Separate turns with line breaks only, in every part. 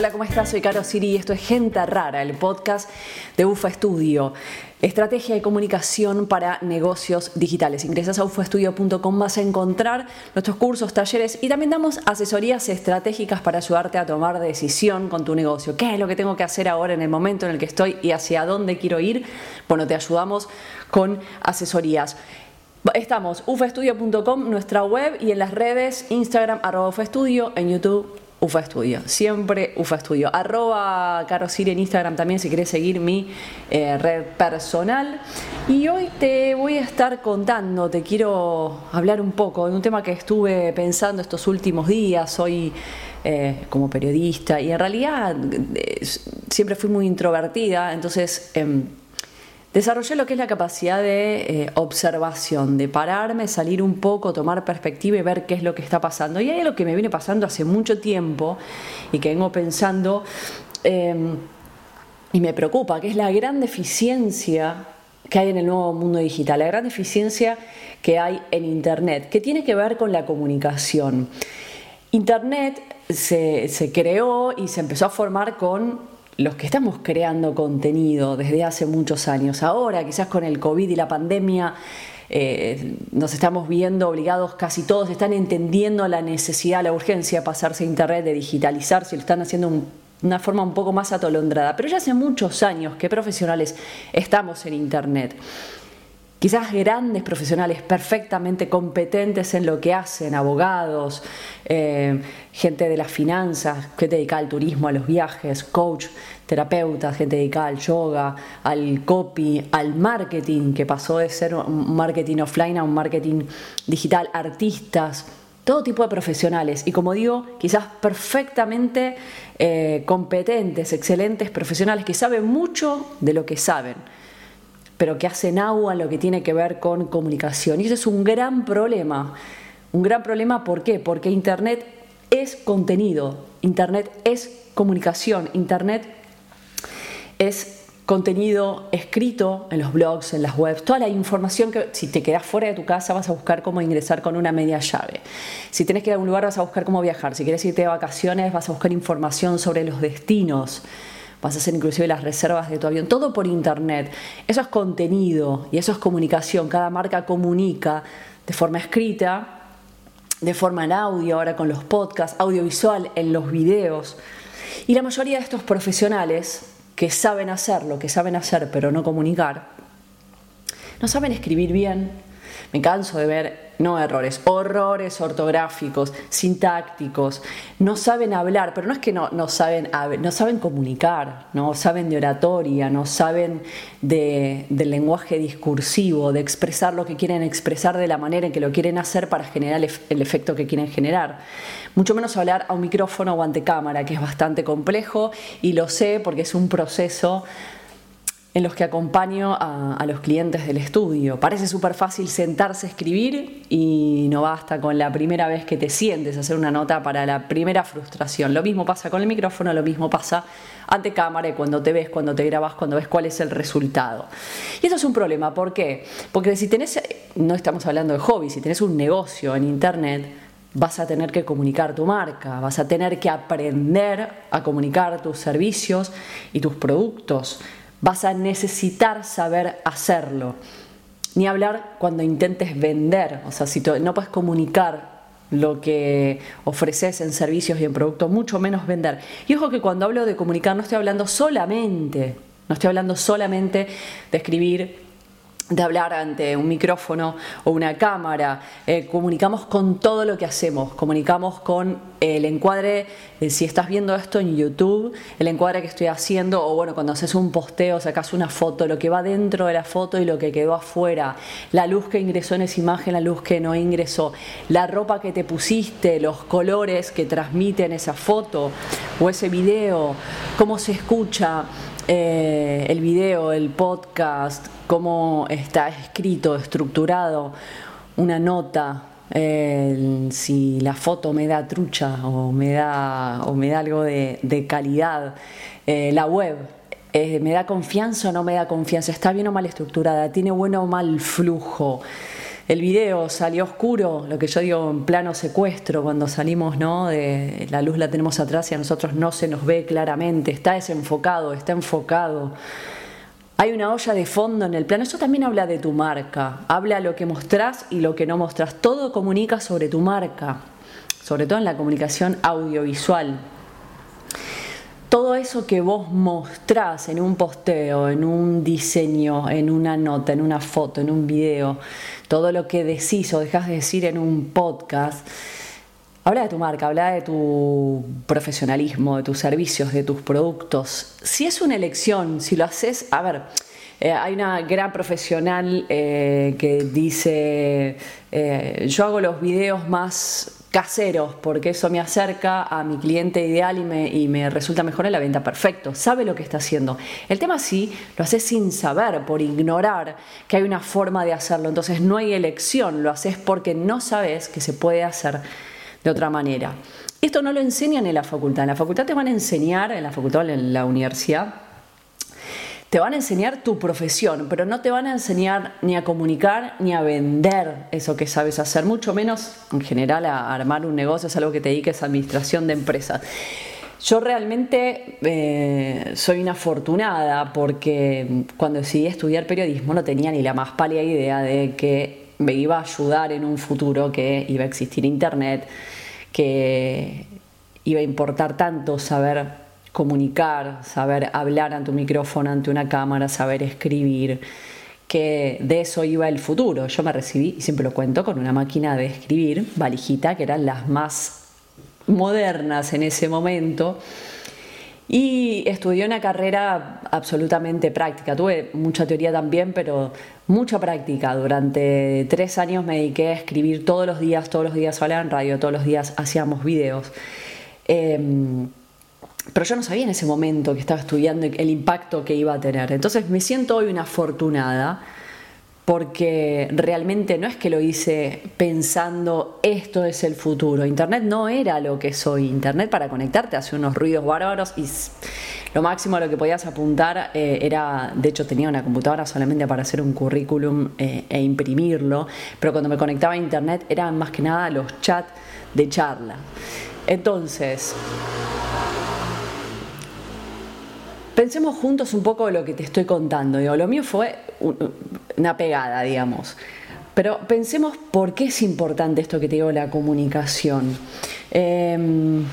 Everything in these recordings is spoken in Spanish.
Hola, ¿cómo estás? Soy Caro Siri y esto es Gente Rara, el podcast de UFA Estudio. Estrategia de comunicación para negocios digitales. Ingresas a ufaestudio.com, vas a encontrar nuestros cursos, talleres y también damos asesorías estratégicas para ayudarte a tomar decisión con tu negocio. ¿Qué es lo que tengo que hacer ahora en el momento en el que estoy y hacia dónde quiero ir? Bueno, te ayudamos con asesorías. Estamos ufaestudio.com, nuestra web y en las redes Instagram arroba ufaestudio, en YouTube UFA Estudio, siempre UFA Estudio. Arroba Carosir en Instagram también si querés seguir mi eh, red personal. Y hoy te voy a estar contando, te quiero hablar un poco de un tema que estuve pensando estos últimos días, hoy eh, como periodista, y en realidad eh, siempre fui muy introvertida, entonces em, Desarrollé lo que es la capacidad de eh, observación, de pararme, salir un poco, tomar perspectiva y ver qué es lo que está pasando. Y hay algo que me viene pasando hace mucho tiempo y que vengo pensando em, y me preocupa, que es la gran deficiencia que hay en el nuevo mundo digital, la gran deficiencia que hay en Internet, que tiene que ver con la comunicación. Internet se, se creó y se empezó a formar con los que estamos creando contenido desde hace muchos años. Ahora, quizás con el COVID y la pandemia, eh, nos estamos viendo obligados, casi todos están entendiendo la necesidad, la urgencia de pasarse a Internet, de digitalizarse, lo están haciendo de una forma un poco más atolondrada. Pero ya hace muchos años que profesionales estamos en Internet quizás grandes profesionales perfectamente competentes en lo que hacen, abogados, eh, gente de las finanzas, gente dedicada al turismo, a los viajes, coach, terapeutas, gente dedicada al yoga, al copy, al marketing, que pasó de ser un marketing offline a un marketing digital, artistas, todo tipo de profesionales. Y como digo, quizás perfectamente eh, competentes, excelentes profesionales que saben mucho de lo que saben pero que hacen agua lo que tiene que ver con comunicación. Y eso es un gran problema. Un gran problema, ¿por qué? Porque Internet es contenido, Internet es comunicación, Internet es contenido escrito en los blogs, en las webs, toda la información que si te quedas fuera de tu casa vas a buscar cómo ingresar con una media llave. Si tienes que ir a un lugar vas a buscar cómo viajar. Si quieres irte de vacaciones vas a buscar información sobre los destinos vas a hacer inclusive las reservas de tu avión, todo por internet. Eso es contenido y eso es comunicación. Cada marca comunica de forma escrita, de forma en audio, ahora con los podcasts, audiovisual, en los videos. Y la mayoría de estos profesionales que saben hacerlo, que saben hacer pero no comunicar, no saben escribir bien, me canso de ver, no errores, horrores ortográficos, sintácticos. No saben hablar, pero no es que no, no saben, no saben comunicar, no saben de oratoria, no saben de, del lenguaje discursivo, de expresar lo que quieren expresar de la manera en que lo quieren hacer para generar el efecto que quieren generar. Mucho menos hablar a un micrófono o ante cámara, que es bastante complejo y lo sé porque es un proceso en los que acompaño a, los clientes del estudio. Parece súper fácil sentarse a escribir y no basta con la primera vez que te sientes hacer una nota para la primera frustración. Lo mismo pasa con el micrófono, lo mismo pasa ante cámara y cuando te ves, cuando te grabas, cuando ves cuál es el resultado. Y eso es un problema, ¿por qué? Porque si tenés, no estamos hablando de hobby, si tenés un negocio en internet, vas a tener que comunicar tu marca, vas a tener que aprender a comunicar tus servicios y tus productos vas a necesitar saber hacerlo. Ni hablar cuando intentes vender, o sea, si no puedes comunicar lo que ofreces en servicios y en productos, mucho menos vender. Y ojo que cuando hablo de comunicar no estoy hablando solamente, no estoy hablando solamente de escribir de hablar ante un micrófono o una cámara, eh, comunicamos con todo lo que hacemos, comunicamos con el encuadre, si estás viendo esto en YouTube, el encuadre que estoy haciendo, o bueno, cuando haces un posteo, sacas una foto, lo que va dentro de la foto y lo que quedó afuera, la luz que ingresó en esa imagen, la luz que no ingresó, la ropa que te pusiste, los colores que transmiten esa foto o ese video, cómo se escucha, eh, el video, el podcast, cómo está escrito, estructurado, una nota, si la foto me da trucha o me da, o me da algo de, calidad, eh, la web. Eh, ¿Me da confianza o no me da confianza? ¿Está bien o mal estructurada? ¿Tiene bueno o mal flujo? El video salió oscuro, lo que yo digo en plano secuestro, cuando salimos, ¿no? De, la luz la tenemos atrás y a nosotros no se nos ve claramente, está desenfocado, está enfocado. Hay una olla de fondo en el plano. Eso también habla de tu marca. Habla lo que mostrás y lo que no mostrás. Todo comunica sobre tu marca, sobre todo en la comunicación audiovisual todo eso que vos mostrás en un posteo, en un diseño, en una nota, en una foto, en un video, todo lo que decís o dejás de decir en un podcast, habla de tu marca, habla de tu profesionalismo, de tus servicios, de tus productos. Si es una elección, si lo haces, a ver, eh, hay una gran profesional eh, que dice, eh, yo hago los videos más caseros, porque eso me acerca a mi cliente ideal y me, y me, resulta mejor en la venta. Perfecto, sabe lo que está haciendo. El tema sí, lo haces sin saber, por ignorar que hay una forma de hacerlo. Entonces no hay elección, lo haces porque no sabes que se puede hacer de otra manera. Esto no lo enseñan en la facultad. En la facultad te van a enseñar, en la facultad o en la universidad, te van a enseñar tu profesión, pero no te van a enseñar ni a comunicar ni a vender eso que sabes hacer, mucho menos en general a armar un negocio, es algo que te dediques a administración de empresas. Yo realmente eh, soy una afortunada porque cuando decidí estudiar periodismo no tenía ni la más pálida idea de que me iba a ayudar en un futuro que iba a existir internet, que iba a importar tanto saber comunicar, saber hablar ante un micrófono, ante una cámara, saber escribir, que de eso iba el futuro. Yo me recibí, y siempre lo cuento, con una máquina de escribir, valijita, que eran las más modernas en ese momento. Y estudié una carrera absolutamente práctica. Tuve mucha teoría también, pero mucha práctica. Durante tres años me dediqué a escribir todos los días, todos los días hablaba en radio, todos los días hacíamos videos. Em, pero yo no sabía en ese momento que estaba estudiando el impacto que iba a tener. Entonces me siento hoy una afortunada porque realmente no es que lo hice pensando esto es el futuro. Internet no era lo que soy. Internet para conectarte hace unos ruidos bárbaros y lo máximo a lo que podías apuntar eh, era, de hecho tenía una computadora solamente para hacer un currículum eh, e imprimirlo, pero cuando me conectaba a Internet eran más que nada los chats de charla. Entonces, Pensemos juntos un poco lo que te estoy contando. Digo, lo mío fue una pegada, digamos. Pero pensemos por qué es importante esto que te digo, la comunicación. Em,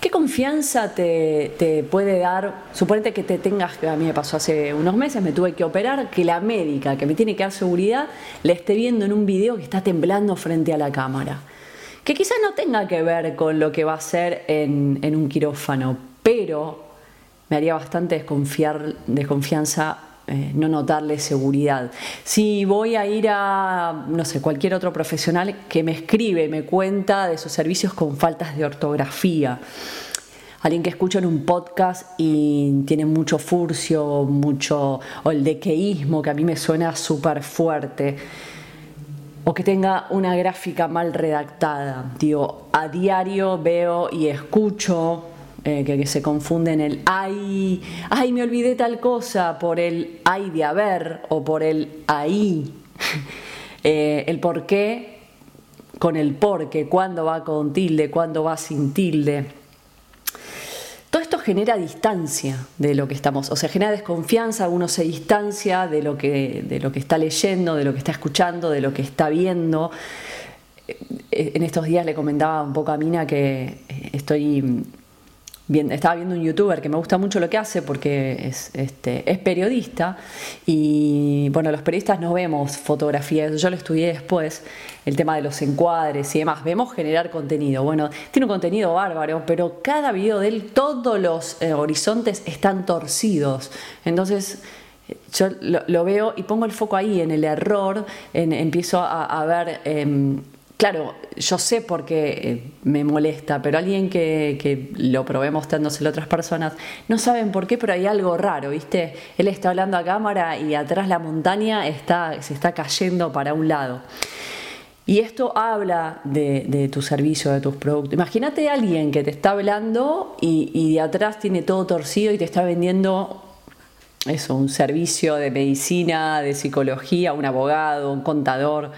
¿Qué confianza te, puede dar? Suponete que te tengas, a mí me pasó hace unos meses, me tuve que operar, que la médica que me tiene que dar seguridad le esté viendo en un video que está temblando frente a la cámara. Que quizás no tenga que ver con lo que va a hacer en, en un quirófano, pero me haría bastante desconfiar, desconfianza eh, no notarle seguridad. Si voy a ir a, no sé, cualquier otro profesional que me escribe, me cuenta de sus servicios con faltas de ortografía, alguien que escucha en un podcast y tiene mucho furcio, mucho, o el dequeísmo, que a mí me suena súper fuerte, o que tenga una gráfica mal redactada. Digo, a diario veo y escucho eh, que, se confunden el ay, ay, me olvidé tal cosa por el ay de haber o por el ahí. Eh, el por qué con el por qué, cuándo va con tilde, cuándo va sin tilde. Todo esto genera distancia de lo que estamos, o sea, genera desconfianza, uno se distancia de lo que, de lo que está leyendo, de lo que está escuchando, de lo que está viendo. Eh, en estos días le comentaba un poco a Mina que estoy estaba viendo un youtuber que me gusta mucho lo que hace porque es, este, es periodista y bueno, los periodistas no vemos fotografías, yo lo estudié después, el tema de los encuadres y demás, vemos generar contenido, bueno, tiene un contenido bárbaro, pero cada video de él, todos los eh, horizontes están torcidos, entonces yo lo, veo y pongo el foco ahí en el error, empiezo a, ver... Em, claro, yo sé por qué eh, me molesta, pero alguien que, lo probé mostrándoselo a otras personas, no saben por qué, pero hay algo raro, ¿viste? Él está hablando a cámara y atrás la montaña está, se está cayendo para un lado. Y esto habla de, tu servicio, de tus productos. Imagínate a alguien que te está hablando y, y de atrás tiene todo torcido y te está vendiendo eso, un servicio de medicina, de psicología, un abogado, un contador,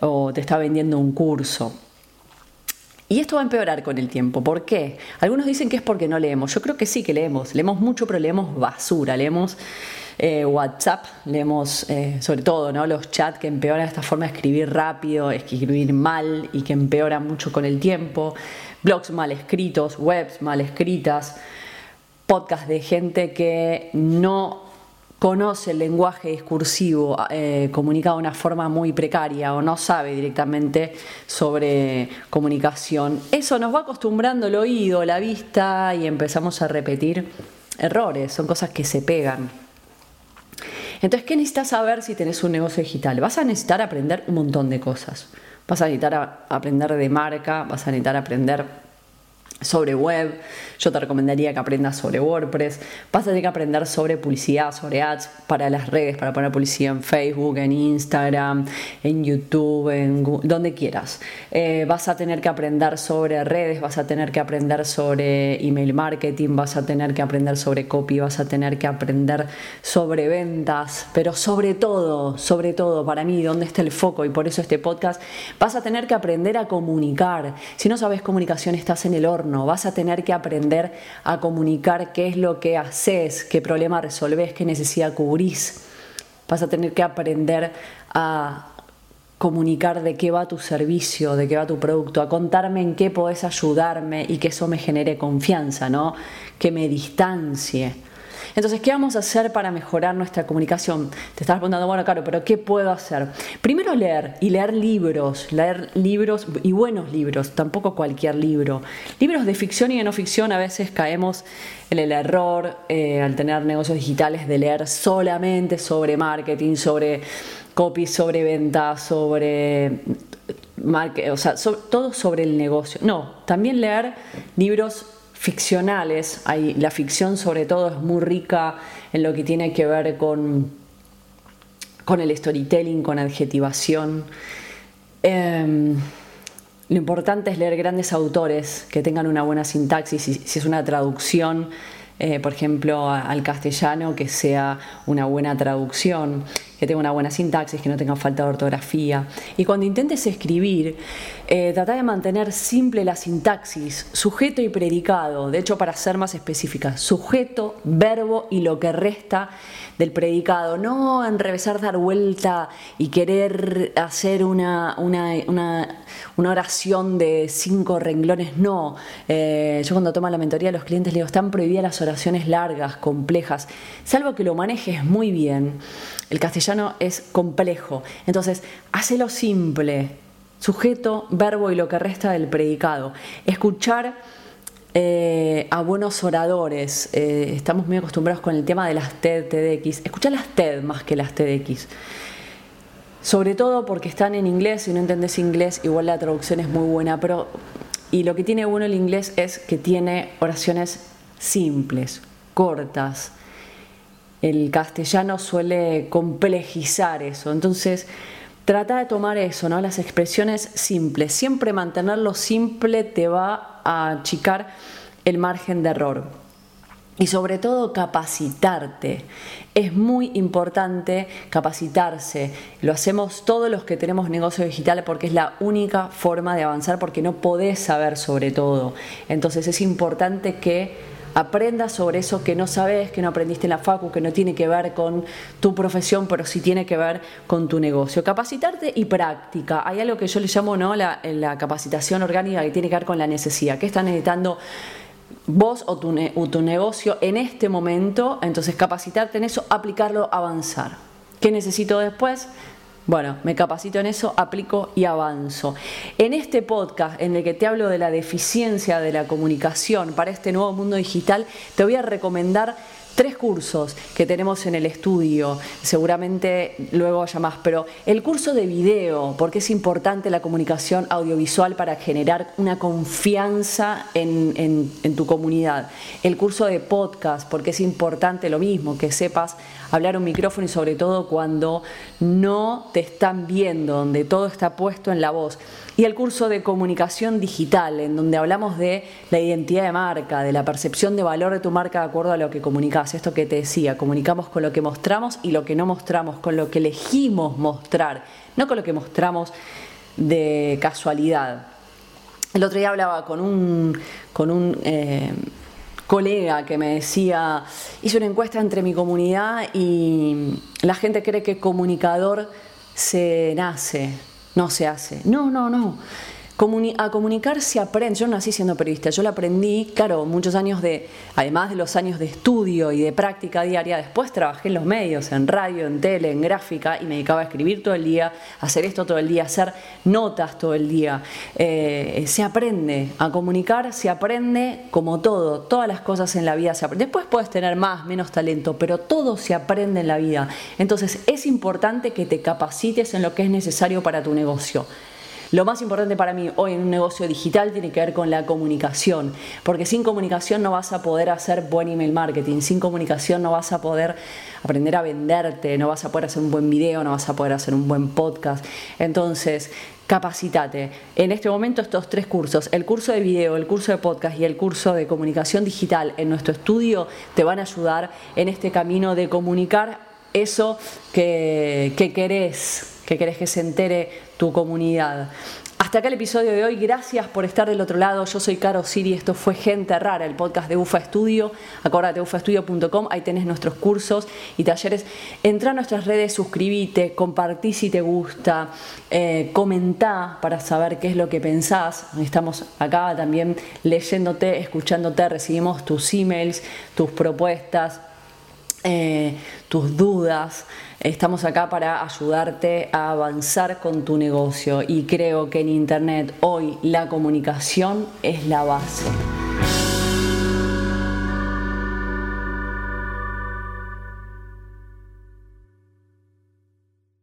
o te está vendiendo un curso. Y esto va a empeorar con el tiempo. ¿Por qué? Algunos dicen que es porque no leemos. Yo creo que sí que leemos. Leemos mucho, pero leemos basura. Leemos eh, WhatsApp, leemos eh, sobre todo ¿no? los chats que empeoran esta forma de escribir rápido, escribir mal y que empeoran mucho con el tiempo. Blogs mal escritos, webs mal escritas, podcasts de gente que no conoce el lenguaje discursivo eh, comunicado de una forma muy precaria o no sabe directamente sobre comunicación, eso nos va acostumbrando el oído, la vista y empezamos a repetir errores, son cosas que se pegan. Entonces, ¿qué necesitas saber si tenés un negocio digital? Vas a necesitar aprender un montón de cosas. Vas a necesitar aprender de marca, vas a necesitar aprender sobre web, yo te recomendaría que aprendas sobre WordPress, vas a tener que aprender sobre publicidad, sobre ads para las redes, para poner publicidad en Facebook, en Instagram, en YouTube, en donde quieras. Eh, vas a tener que aprender sobre redes, vas a tener que aprender sobre email marketing, vas a tener que aprender sobre copy, vas a tener que aprender sobre ventas, pero sobre todo, sobre todo, para mí, ¿dónde está el foco? Y por eso este podcast, vas a tener que aprender a comunicar. Si no sabes comunicación, estás en el horno vas a tener que aprender a comunicar qué es lo que haces, qué problema resolves, qué necesidad cubrís. Vas a tener que aprender a comunicar de qué va tu servicio, de qué va tu producto, a contarme en qué podés ayudarme y que eso me genere confianza, ¿no? Que me distancie. Entonces, ¿qué vamos a hacer para mejorar nuestra comunicación? Te estás preguntando, bueno, claro, pero ¿qué puedo hacer? Primero leer y leer libros, leer libros y buenos libros, tampoco cualquier libro. Libros de ficción y de no ficción a veces caemos en el error eh, al tener negocios digitales de leer solamente sobre marketing, sobre copy, sobre venta, sobre o sea, todo sobre el negocio. No, también leer libros ficcionales. Hay, la ficción sobre todo es muy rica en lo que tiene que ver con, con el storytelling, con adjetivación. Em, lo importante es leer grandes autores que tengan una buena sintaxis, si, si es una traducción, eh, por ejemplo, al castellano, que sea una buena traducción que tenga una buena sintaxis, que no tenga falta de ortografía. Y cuando intentes escribir, eh, trata de mantener simple la sintaxis, sujeto y predicado. De hecho, para ser más específica, sujeto, verbo y lo que resta del predicado. No enrevesar, dar vuelta y querer hacer una, una, oración de cinco renglones. No. Eh, yo cuando tomo la mentoría a los clientes les digo, están prohibidas las oraciones largas, complejas, salvo que lo manejes muy bien. El castellano es complejo. Entonces, hacelo simple. Sujeto, verbo y lo que resta del predicado. Escuchar eh, a buenos oradores. Eh, estamos muy acostumbrados con el tema de las TED, TEDx. Escucha las TED más que las TEDx. Sobre todo porque están en inglés, si no entendés inglés, igual la traducción es muy buena, pero y lo que tiene bueno el inglés es que tiene oraciones simples, cortas, el castellano suele complejizar eso. Entonces, trata de tomar eso, ¿no? Las expresiones simples. Siempre mantenerlo simple te va a achicar el margen de error. Y sobre todo capacitarte. Es muy importante capacitarse. Lo hacemos todos los que tenemos negocio digital porque es la única forma de avanzar porque no podés saber sobre todo. Entonces es importante que aprendas sobre eso que no sabes, que no aprendiste en la facu, que no tiene que ver con tu profesión, pero sí tiene que ver con tu negocio. Capacitarte y práctica. Hay algo que yo le llamo ¿no? la, capacitación orgánica que tiene que ver con la necesidad. ¿Qué estás necesitando? vos o tu, o tu, negocio en este momento, entonces capacitarte en eso, aplicarlo, avanzar. ¿Qué necesito después? Bueno, me capacito en eso, aplico y avanzo. En este podcast en el que te hablo de la deficiencia de la comunicación para este nuevo mundo digital, te voy a recomendar tres cursos que tenemos en el estudio, seguramente luego haya más, pero el curso de video, porque es importante la comunicación audiovisual para generar una confianza en, en, tu comunidad. El curso de podcast, porque es importante lo mismo, que sepas hablar un micrófono y sobre todo cuando no te están viendo, donde todo está puesto en la voz y el curso de comunicación digital, en donde hablamos de la identidad de marca, de la percepción de valor de tu marca de acuerdo a lo que comunicas esto que te decía, comunicamos con lo que mostramos y lo que no mostramos, con lo que elegimos mostrar, no con lo que mostramos de casualidad. El otro día hablaba con un, con un eh, colega que me decía, hice una encuesta entre mi comunidad y la gente cree que comunicador se nace, no se hace. No, no, no a comunicar se aprende. Yo nací siendo periodista, yo lo aprendí, claro, muchos años de, además de los años de estudio y de práctica diaria, después trabajé en los medios, en radio, en tele, en gráfica, y me dedicaba a escribir todo el día, hacer esto todo el día, a hacer notas todo el día. Eh, se aprende, a comunicar se aprende como todo, todas las cosas en la vida se aprenden. Después puedes tener más, menos talento, pero todo se aprende en la vida. Entonces es importante que te capacites en lo que es necesario para tu negocio. Lo más importante para mí hoy en un negocio digital tiene que ver con la comunicación, porque sin comunicación no vas a poder hacer buen email marketing, sin comunicación no vas a poder aprender a venderte, no vas a poder hacer un buen video, no vas a poder hacer un buen podcast. Entonces, capacitate. En este momento estos tres cursos, el curso de video, el curso de podcast y el curso de comunicación digital en nuestro estudio te van a ayudar en este camino de comunicar eso que, que querés que querés que se entere tu comunidad. Hasta acá el episodio de hoy. Gracias por estar del otro lado. Yo soy Caro Siri. Esto fue Gente Rara, el podcast de UFA Estudio. Acordate, ufaestudio.com. Ahí tenés nuestros cursos y talleres. Entra a nuestras redes, suscríbete, compartí si te gusta, eh, para saber qué es lo que pensás. Estamos acá también leyéndote, escuchándote. Recibimos tus emails, tus propuestas, eh, tus dudas. Estamos acá para ayudarte a avanzar con tu negocio y creo que en Internet hoy la comunicación es la base.